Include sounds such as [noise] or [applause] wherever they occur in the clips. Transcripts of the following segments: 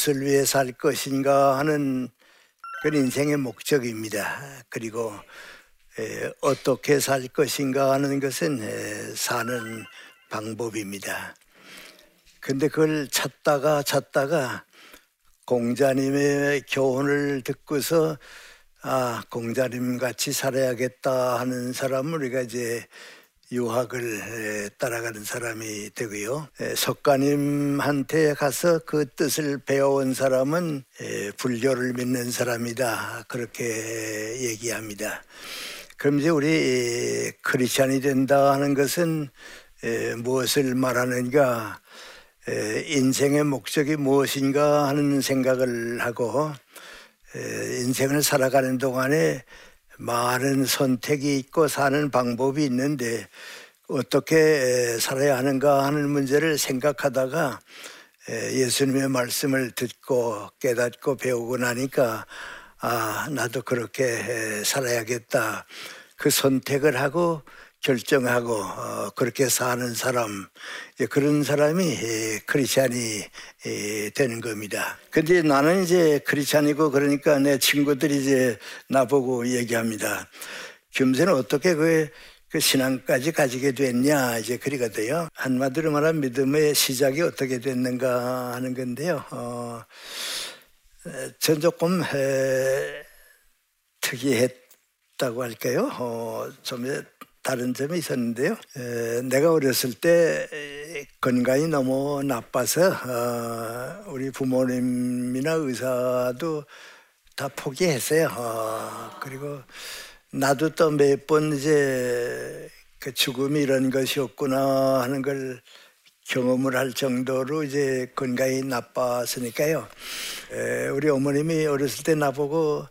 무엇을 위해 살 것인가 하는 그 인생의 목적입니다. 그리고 에, 어떻게 살 것인가 하는 것은 에, 사는 방법입니다. 근데 그걸 찾다가 찾다가 공자님의 교훈을 듣고서 아 공자님 같이 살아야겠다 하는 사람을 우리가 이제 유학을 따라가는 사람이 되고요. 석가님한테 가서 그 뜻을 배워온 사람은 불교를 믿는 사람이다. 그렇게 얘기합니다. 그럼 이제 우리 크리스찬이 된다 하는 것은 무엇을 말하는가? 인생의 목적이 무엇인가 하는 생각을 하고 인생을 살아가는 동안에 많은 선택이 있고 사는 방법이 있는데 어떻게 살아야 하는가 하는 문제를 생각하다가 예수님의 말씀을 듣고 깨닫고 배우고 나니까 아, 나도 그렇게 살아야겠다. 그 선택을 하고 결정하고 어, 그렇게 사는 사람 그런 사람이 크리스찬이 되는 겁니다. 근데 나는 이제 크리스찬이고 그러니까 내 친구들이 이제 나보고 얘기합니다. 김새는 어떻게 그, 그 신앙까지 가지게 됐냐 이제 그리거든요. 한마디로 말하면 믿음의 시작이 어떻게 됐는가 하는 건데요. 어, 전 조금 에, 특이했다고 할까요? 어, 좀 다른 점이 있었는데요. 에, 내가 어렸을 때 건강이 너무 나빠서 어, 우리 부모님이나 의사도 다 포기했어요. 어, 그리고 나도 또 몇 번 이제 그 죽음이 이런 것이었구나 하는 걸 경험을 할 정도로 이제 건강이 나빴으니까요. 에, 우리 어머님이 어렸을 때 나보고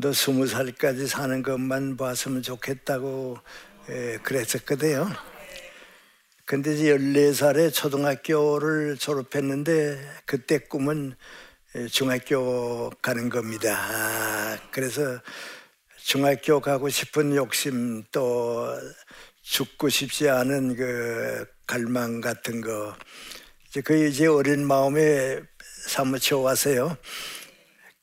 너 스무 살까지 사는 것만 봤으면 좋겠다고 예, 그랬었거든요. 근데 이제 14살에 초등학교를 졸업했는데 그때 꿈은 예, 중학교 가는 겁니다. 아, 그래서 중학교 가고 싶은 욕심 또 죽고 싶지 않은 그 갈망 같은 거 이제 그 이제 어린 마음에 사무쳐 와서요.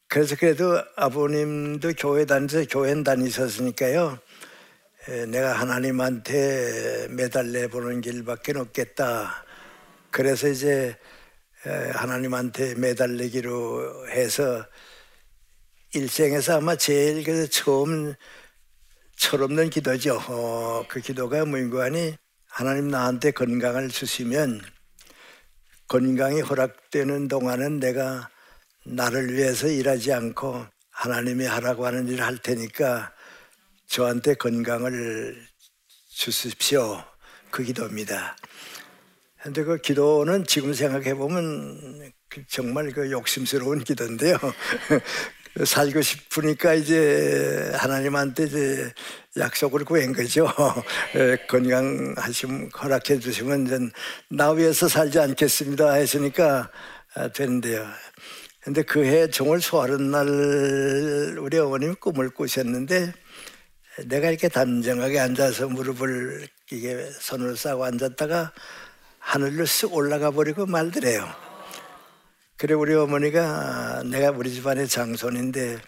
그래서 그래도 아버님도 교회 다니서 교회 다니셨으니까요. 내가 하나님한테 매달려 보는 길밖에 없겠다. 그래서 이제 하나님한테 매달리기로 해서 일생에서 아마 제일 그 처음 철없는 기도죠. 어, 그 기도가 뭐인가니 하나님 나한테 건강을 주시면 건강이 허락되는 동안은 내가 나를 위해서 일하지 않고 하나님이 하라고 하는 일을 할 테니까 저한테 건강을 주십시오. 그 기도입니다. 근데 그 기도는 지금 생각해 보면 그 정말 그 욕심스러운 기도인데요. [laughs] 살고 싶으니까 이제 하나님한테 이제 약속을 구한 거죠. 예, 건강하심 허락해 주시면 전나 위해서 살지 않겠습니다 했으니까 아, 되는데요. 근데 그 해 종을 소하는 날 우리 어머님이 꿈을 꾸셨는데 내가 이렇게 단정하게 앉아서 무릎을 이게 손을 싸고 앉았다가 하늘로 쓱 올라가 버리고 말더래요. 그래 우리 어머니가 내가 우리 집안의 장손인데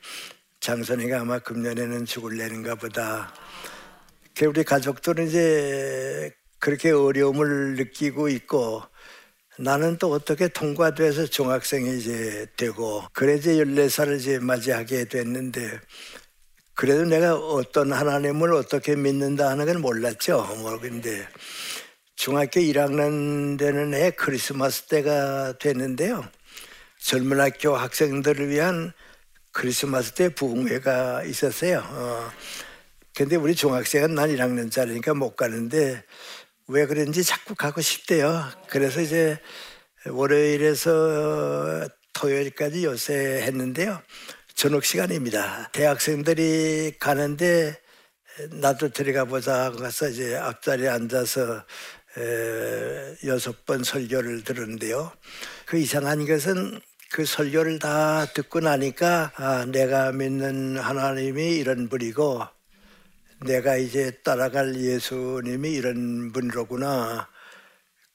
장손이가 아마 금년에는 죽을래는가 보다. 그래 우리 가족들은 이제 그렇게 어려움을 느끼고 있고 나는 또 어떻게 통과돼서 중학생이 이제 되고 그래 이제 14살을 이제 맞이하게 됐는데 그래도 내가 어떤 하나님을 어떻게 믿는다 하는 건 몰랐죠. 뭐 근데 중학교 1학년 되는 해 크리스마스 때가 됐는데요. 젊은 학교 학생들을 위한 크리스마스 때 부흥회가 있었어요. 어. 근데 우리 중학생은 난 1학년짜리니까 못 가는데 왜 그런지 자꾸 가고 싶대요. 그래서 이제 월요일에서 토요일까지 요새 했는데요. 저녁 시간입니다. 대학생들이 가는데 나도 들어가 보자 하고 가서 이제 앞자리에 앉아서 여섯 번 설교를 들었는데요. 그 이상한 것은 그 설교를 다 듣고 나니까 아, 내가 믿는 하나님이 이런 분이고 내가 이제 따라갈 예수님이 이런 분이로구나.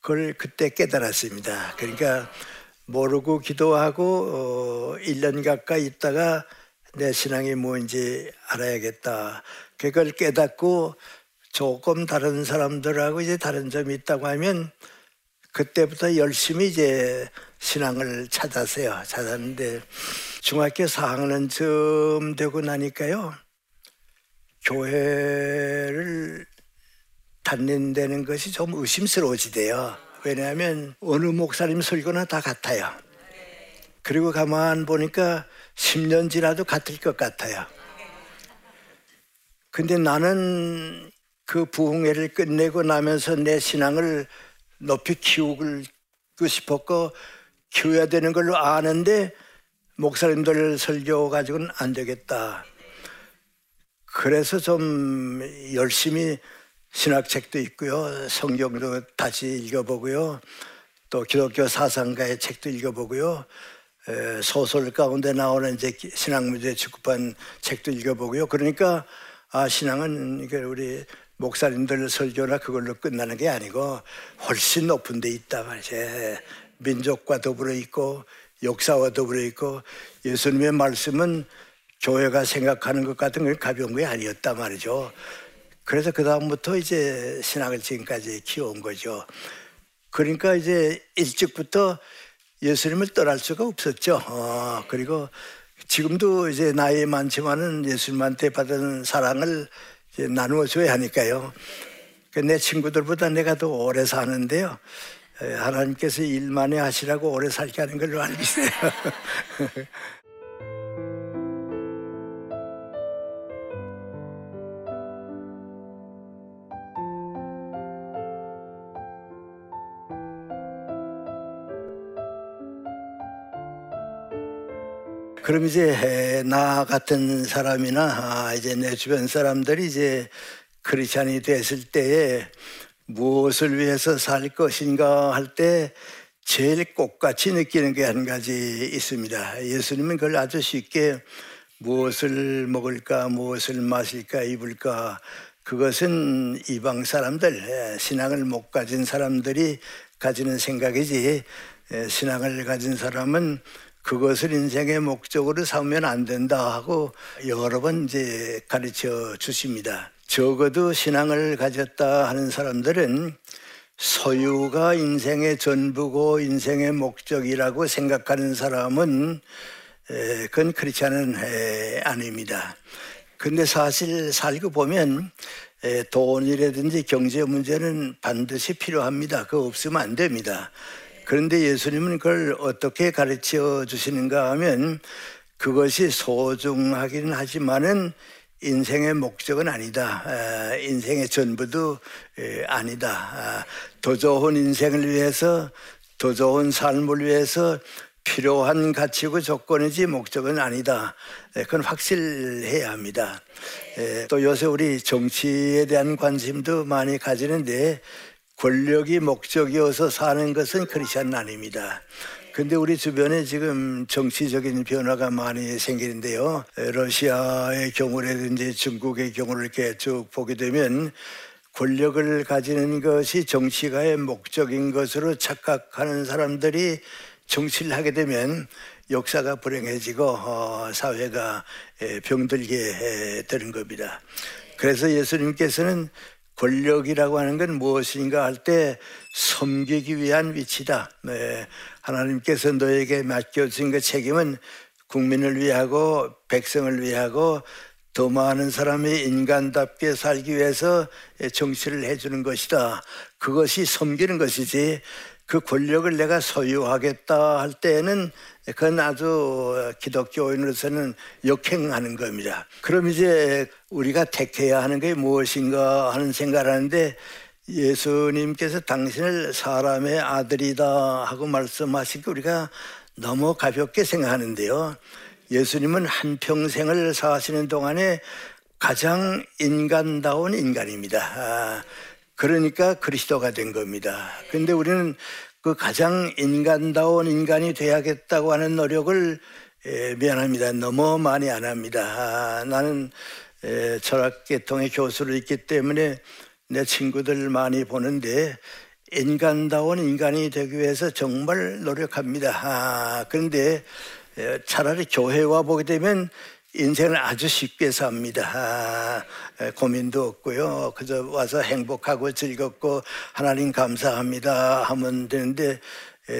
그걸 그때 깨달았습니다. 그러니까 모르고 기도하고 어, 1년 가까이 있다가 내 신앙이 뭔지 알아야겠다. 그걸 깨닫고 조금 다른 사람들하고 이제 다른 점이 있다고 하면 그때부터 열심히 이제 신앙을 찾았어요. 찾았는데 중학교 4학년쯤 되고 나니까요. 교회를 다닌다는 것이 좀 의심스러워지대요. 왜냐하면 어느 목사님 설교나 다 같아요. 그리고 가만 보니까 10년 지나도 같을 것 같아요. 근데 나는 그 부흥회를 끝내고 나면서 내 신앙을 높이 키우고 싶었고 키워야 되는 걸로 아는데 목사님들 설교 가지고는 안 되겠다. 그래서 좀 열심히 신학책도 있고요. 성경도 다시 읽어보고요. 또 기독교 사상가의 책도 읽어보고요. 소설 가운데 나오는 이제 신학 문제 축구판 책도 읽어보고요. 그러니까 아 신앙은 우리 목사님들 설교나 그걸로 끝나는 게 아니고 훨씬 높은 데 있다 말이지. 민족과 더불어 있고 역사와 더불어 있고 예수님의 말씀은 교회가 생각하는 것 같은 건 가벼운 게 아니었단 말이죠. 그래서 그 다음부터 이제 신학을 지금까지 키워온 거죠. 그러니까 이제 일찍부터 예수님을 떠날 수가 없었죠. 어, 그리고 지금도 이제 나이 많지만은 예수님한테 받은 사랑을 나누어 줘야 하니까요. 그내 친구들보다 내가 더 오래 사는데요. 하나님께서 일만에 하시라고 오래 살게 하는 걸로 알고 있어요. [laughs] 그럼 이제 나 같은 사람이나 아, 이제 내 주변 사람들이 이제 크리스찬이 됐을 때에 무엇을 위해서 살 것인가 할 때 제일 꽃같이 느끼는 게 한 가지 있습니다. 예수님은 그걸 아주 쉽게 무엇을 먹을까, 무엇을 마실까, 입을까, 그것은 이방 사람들, 신앙을 못 가진 사람들이 가지는 생각이지, 신앙을 가진 사람은 그것을 인생의 목적으로 삼으면 안 된다 하고 여러 번 이제 가르쳐 주십니다. 적어도 신앙을 가졌다 하는 사람들은 소유가 인생의 전부고 인생의 목적이라고 생각하는 사람은 그건 그렇지 않은 아닙니다. 근데 사실 살고 보면 돈이라든지 경제 문제는 반드시 필요합니다. 그거 없으면 안 됩니다. 그런데 예수님은 그걸 어떻게 가르쳐 주시는가 하면 그것이 소중하기는 하지만은 인생의 목적은 아니다. 인생의 전부도 아니다. 아, 더 좋은 인생을 위해서, 더 좋은 삶을 위해서 필요한 가치고 조건이지 목적은 아니다. 그건 확실해야 합니다. 또 요새 우리 정치에 대한 관심도 많이 가지는데 권력이 목적이어서 사는 것은 크리스천 아닙니다. 근데 우리 주변에 지금 정치적인 변화가 많이 생기는데요. 러시아의 경우라든지 중국의 경우를 이렇게 쭉 보게 되면 권력을 가지는 것이 정치가의 목적인 것으로 착각하는 사람들이 정치를 하게 되면 역사가 불행해지고 어, 사회가 병들게 되는 겁니다. 그래서 예수님께서는 권력이라고 하는 건 무엇인가 할 때 섬기기 위한 위치다. 네. 하나님께서 너에게 맡겨진 그 책임은 국민을 위하고 백성을 위하고 더 많은 사람이 인간답게 살기 위해서 정치를 해주는 것이다. 그것이 섬기는 것이지 그 권력을 내가 소유하겠다 할 때에는 그건 아주 기독교인으로서는 역행하는 겁니다. 그럼 이제 우리가 택해야 하는 게 무엇인가 하는 생각을 하는데 예수님께서 당신을 사람의 아들이다 하고 말씀하신 게 우리가 너무 가볍게 생각하는데요. 예수님은 한평생을 사시는 동안에 가장 인간다운 인간입니다. 아, 그러니까 그리스도가 된 겁니다. 근데 우리는 그 가장 인간다운 인간이 돼야겠다고 하는 노력을 에, 미안합니다. 너무 많이 안 합니다. 아, 나는 에, 철학계통의 교수를 있기 때문에 내 친구들 많이 보는데 인간다운 인간이 되기 위해서 정말 노력합니다. 아, 그런데 차라리 교회와 보게 되면 인생을 아주 쉽게 삽니다. 아, 고민도 없고요. 그저 와서 행복하고 즐겁고 하나님 감사합니다 하면 되는데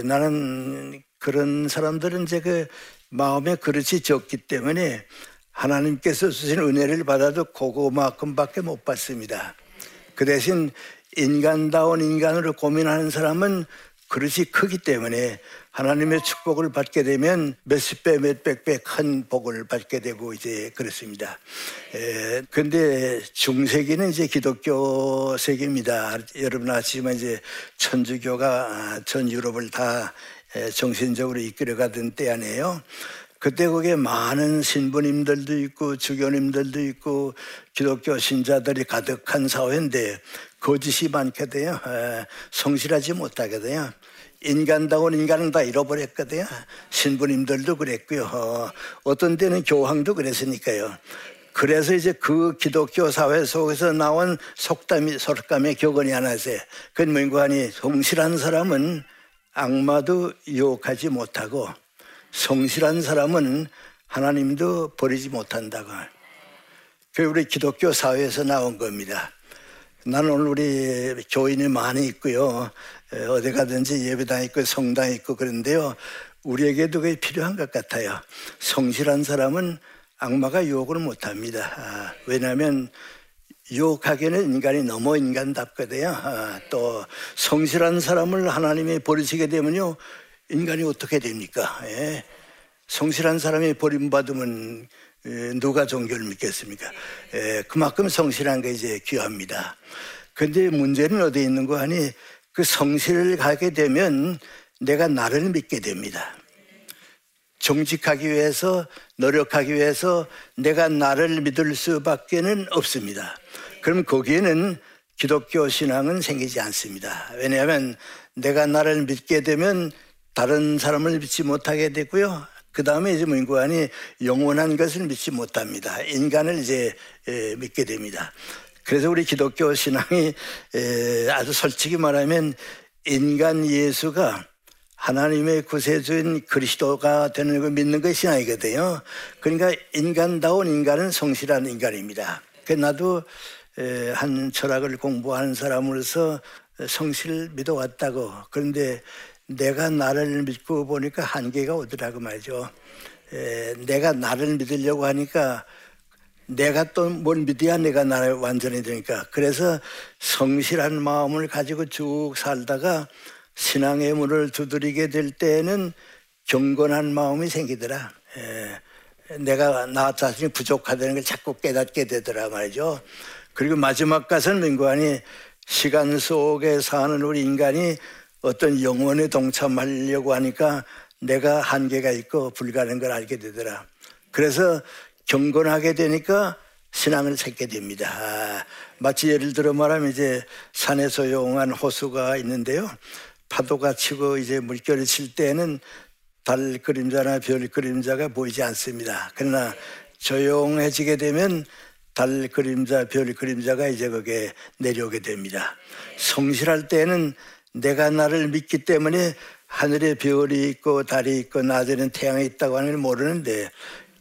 나는 그런 사람들은 이제 그 마음에 그릇이 적기 때문에 하나님께서 주신 은혜를 받아도 그거만큼밖에 못 받습니다. 그 대신 인간다운 인간으로 고민하는 사람은 그릇이 크기 때문에 하나님의 축복을 받게 되면 몇십 배, 몇백 배 큰 복을 받게 되고 이제 그렇습니다. 에, 근데 중세기는 이제 기독교 세계입니다. 여러분 아시지만 이제 천주교가 전 유럽을 다 정신적으로 이끌어가던 때 아니에요. 그때 거기에 많은 신부님들도 있고 주교님들도 있고 기독교 신자들이 가득한 사회인데 거짓이 많게 돼요. 성실하지 못하게 돼요. 인간다운 인간은 다 잃어버렸거든요. 신부님들도 그랬고요. 어, 떤 때는 교황도 그랬으니까요. 그래서 이제 그 기독교 사회 속에서 나온 속담이 속담의 격언이 하나 있어요. 뭔가 하니 성실한 사람은 악마도 유혹하지 못하고 성실한 사람은 하나님도 버리지 못한다고. 그 우리 기독교 사회에서 나온 겁니다. 나는 오늘 우리 교인이 많이 있고요. 어디 가든지 예배당 있고 성당 있고 그런데요. 우리에게도 그게 필요한 것 같아요. 성실한 사람은 악마가 유혹을 못 합니다. 아, 왜냐하면 유혹하기에는 인간이 너무 인간답거든요. 아, 또 성실한 사람을 하나님이 버리시게 되면요. 인간이 어떻게 됩니까? 예. 성실한 사람이 버림받으면 누가 종교를 믿겠습니까? 그만큼 성실한 게 이제 귀합니다. 근데 문제는 어디에 있는 거 하니 그 성실을 가게 되면 내가 나를 믿게 됩니다. 정직하기 위해서 노력하기 위해서 내가 나를 믿을 수밖에는 없습니다. 그럼 거기에는 기독교 신앙은 생기지 않습니다. 왜냐하면 내가 나를 믿게 되면 다른 사람을 믿지 못하게 되고요. 그 다음에 이제 문구안이 영원한 것을 믿지 못합니다. 인간을 이제 믿게 됩니다. 그래서 우리 기독교 신앙이 아주 솔직히 말하면 인간 예수가 하나님의 구세주인 그리스도가 되는 걸 믿는 것이 신앙이거든요. 그러니까 인간다운 인간은 성실한 인간입니다. 그 나도 한 철학을 공부하는 사람으로서 성실 믿어왔다고. 그런데 내가 나를 믿고 보니까 한계가 오더라고 말이죠. 에, 내가 나를 믿으려고 하니까 내가 또 뭘 믿어야 내가 나를 완전히 되니까. 그래서 성실한 마음을 가지고 쭉 살다가 신앙의 문을 두드리게 될 때에는 경건한 마음이 생기더라. 에, 내가 나 자신이 부족하다는 걸 자꾸 깨닫게 되더라 말이죠. 그리고 마지막 가서는 민관이 시간 속에 사는 우리 인간이 어떤 영혼에 동참하려고 하니까 내가 한계가 있고 불가능한 걸 알게 되더라. 그래서 경건하게 되니까 신앙을 찾게 됩니다. 마치 예를 들어 말하면 이제 산에 소용한 호수가 있는데요. 파도가 치고 이제 물결이 칠 때는 달 그림자나 별 그림자가 보이지 않습니다. 그러나 조용해지게 되면 달 그림자, 별 그림자가 이제 거기에 내려오게 됩니다. 성실할 때는 내가 나를 믿기 때문에 하늘에 별이 있고 달이 있고 낮에는 태양이 있다고 하는 걸 모르는데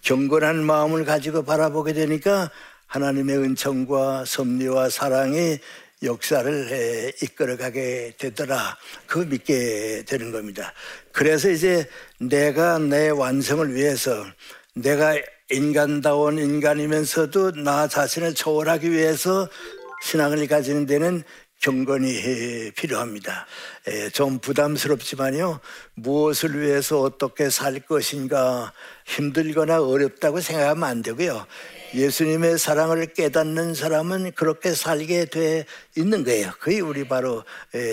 경건한 마음을 가지고 바라보게 되니까 하나님의 은총과 섭리와 사랑이 역사를 이끌어가게 되더라. 그 믿게 되는 겁니다. 그래서 이제 내가 내 완성을 위해서 내가 인간다운 인간이면서도 나 자신을 초월하기 위해서 신앙을 가지는 데는 경건이 필요합니다. 좀 부담스럽지만요. 무엇을 위해서 어떻게 살 것인가 힘들거나 어렵다고 생각하면 안 되고요. 예수님의 사랑을 깨닫는 사람은 그렇게 살게 돼 있는 거예요. 그게 우리 바로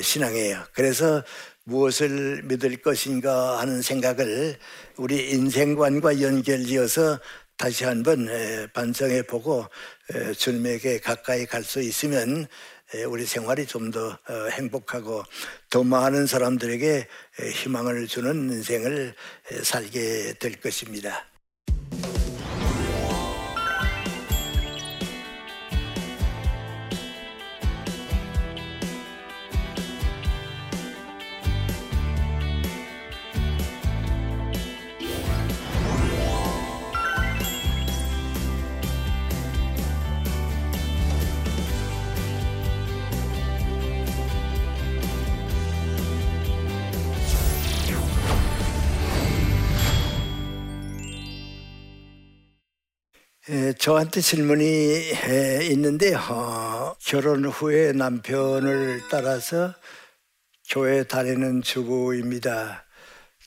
신앙이에요. 그래서 무엇을 믿을 것인가 하는 생각을 우리 인생관과 연결지어서 다시 한번 반성해 보고 주님에게 가까이 갈 수 있으면 우리 생활이 좀더 어, 행복하고 더 많은 사람들에게 희망을 주는 인생을 살게 될 것입니다. 저한테 질문이 에, 있는데요. 어, 결혼 후에 남편을 따라서 교회 다니는 주부입니다.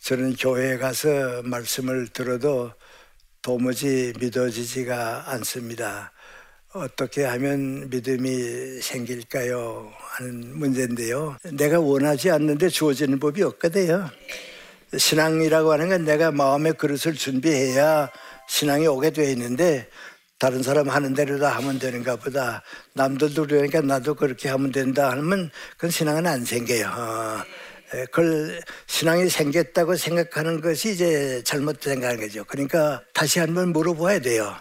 저는 교회에 가서 말씀을 들어도 도무지 믿어지지가 않습니다. 어떻게 하면 믿음이 생길까요? 하는 문제인데요. 내가 원하지 않는데 주어지는 법이 없거든요. 신앙이라고 하는 건 내가 마음의 그릇을 준비해야 신앙이 오게 되어 있는데 다른 사람 하는 대로 다 하면 되는가 보다. 남들도 그러니까 나도 그렇게 하면 된다 하면 그건 신앙은 안 생겨요. 어, 그걸 신앙이 생겼다고 생각하는 것이 이제 잘못 생각하는 거죠. 그러니까 다시 한번 물어봐야 돼요.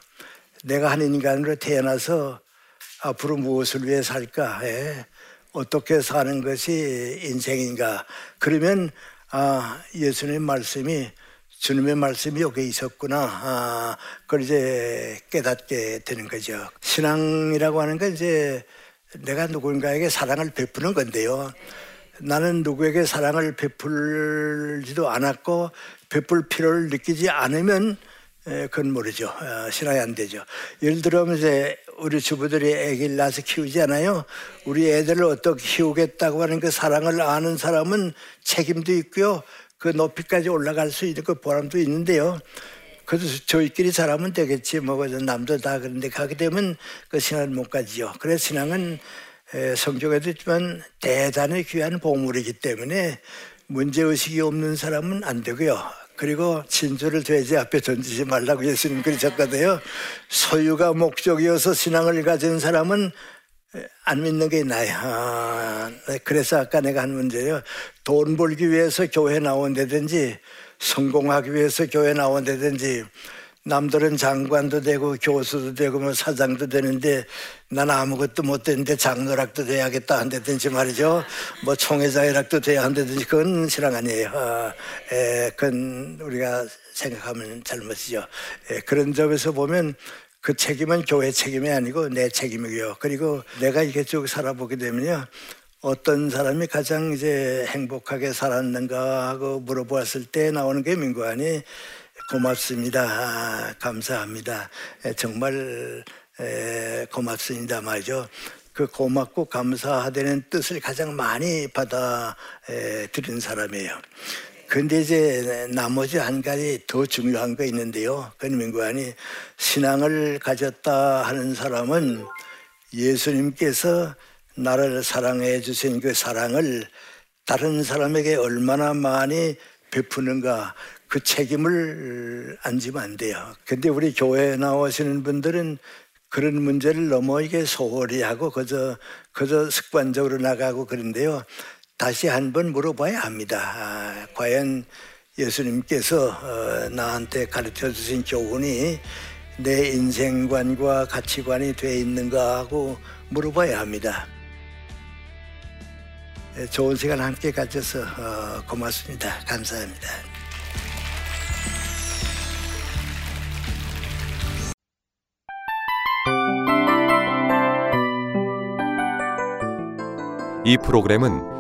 내가 한 인간으로 태어나서 앞으로 무엇을 위해 살까? 예. 어떻게 사는 것이 인생인가? 그러면 아 예수님 말씀이 주님의 말씀이 여기 있었구나. 아, 그걸 이제 깨닫게 되는 거죠. 신앙이라고 하는 건 이제 내가 누군가에게 사랑을 베푸는 건데요. 나는 누구에게 사랑을 베풀지도 않았고 베풀 필요를 느끼지 않으면 그건 모르죠. 어, 신앙이 안 되죠. 예를 들면 이제 우리 주부들이 애기를 낳아서 키우잖아요. 우리 애들을 어떻게 키우겠다고 하는 그 사랑을 아는 사람은 책임도 있고요. 그 높이까지 올라갈 수 있는 그 보람도 있는데요. 그래도 저희끼리 잘하면 되겠지. 뭐, 남도 다 그런데 가게 되면 그 신앙을 못 가지요. 그래서 신앙은 성경에도 있지만 대단히 귀한 보물이기 때문에 문제의식이 없는 사람은 안 되고요. 그리고 진주를 돼지 앞에 던지지 말라고 예수님 그러셨거든요. 소유가 목적이어서 신앙을 가진 사람은 안 믿는 게 나야. 아, 그래서 아까 내가 한 문제요. 돈 벌기 위해서 교회 나온다든지 성공하기 위해서 교회 나온다든지 남들은 장관도 되고 교수도 되고 뭐 사장도 되는데 난 아무것도 못 되는데 장로락도 돼야겠다 한다든지 말이죠. 뭐 총회장이락도 돼야 한다든지 그건 신앙 아니에요. 아, 에, 그건 우리가 생각하면 잘못이죠. 에, 그런 점에서 보면 그 책임은 교회 책임이 아니고 내 책임이고요. 그리고 내가 이렇게 쭉 살아보게 되면요. 어떤 사람이 가장 이제 행복하게 살았는가 하고 물어보았을 때 나오는 게 민관이 고맙습니다. 감사합니다. 정말 고맙습니다 말이죠. 그 고맙고 감사하다는 뜻을 가장 많이 받아 들은 사람이에요. 근데 이제 나머지 한 가지 더 중요한 거 있는데요. 그건 민구안이 신앙을 가졌다 하는 사람은 예수님께서 나를 사랑해 주신 그 사랑을 다른 사람에게 얼마나 많이 베푸는가 그 책임을 안 지면 안 돼요. 근데 우리 교회에 나오시는 분들은 그런 문제를 너무 이게 소홀히 하고 그저 그저 습관적으로 나가고 그런데요. 다시 한번 물어봐야 합니다. 아, 과연 예수님께서 어, 나한테 가르쳐 주신 교훈이 내 인생관과 가치관이 돼 있는가 하고 물어봐야 합니다. 네, 좋은 시간 함께 가져서 어, 고맙습니다. 감사합니다. 이 프로그램은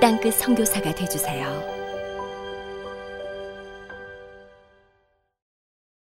땅끝 성교사가 되주세요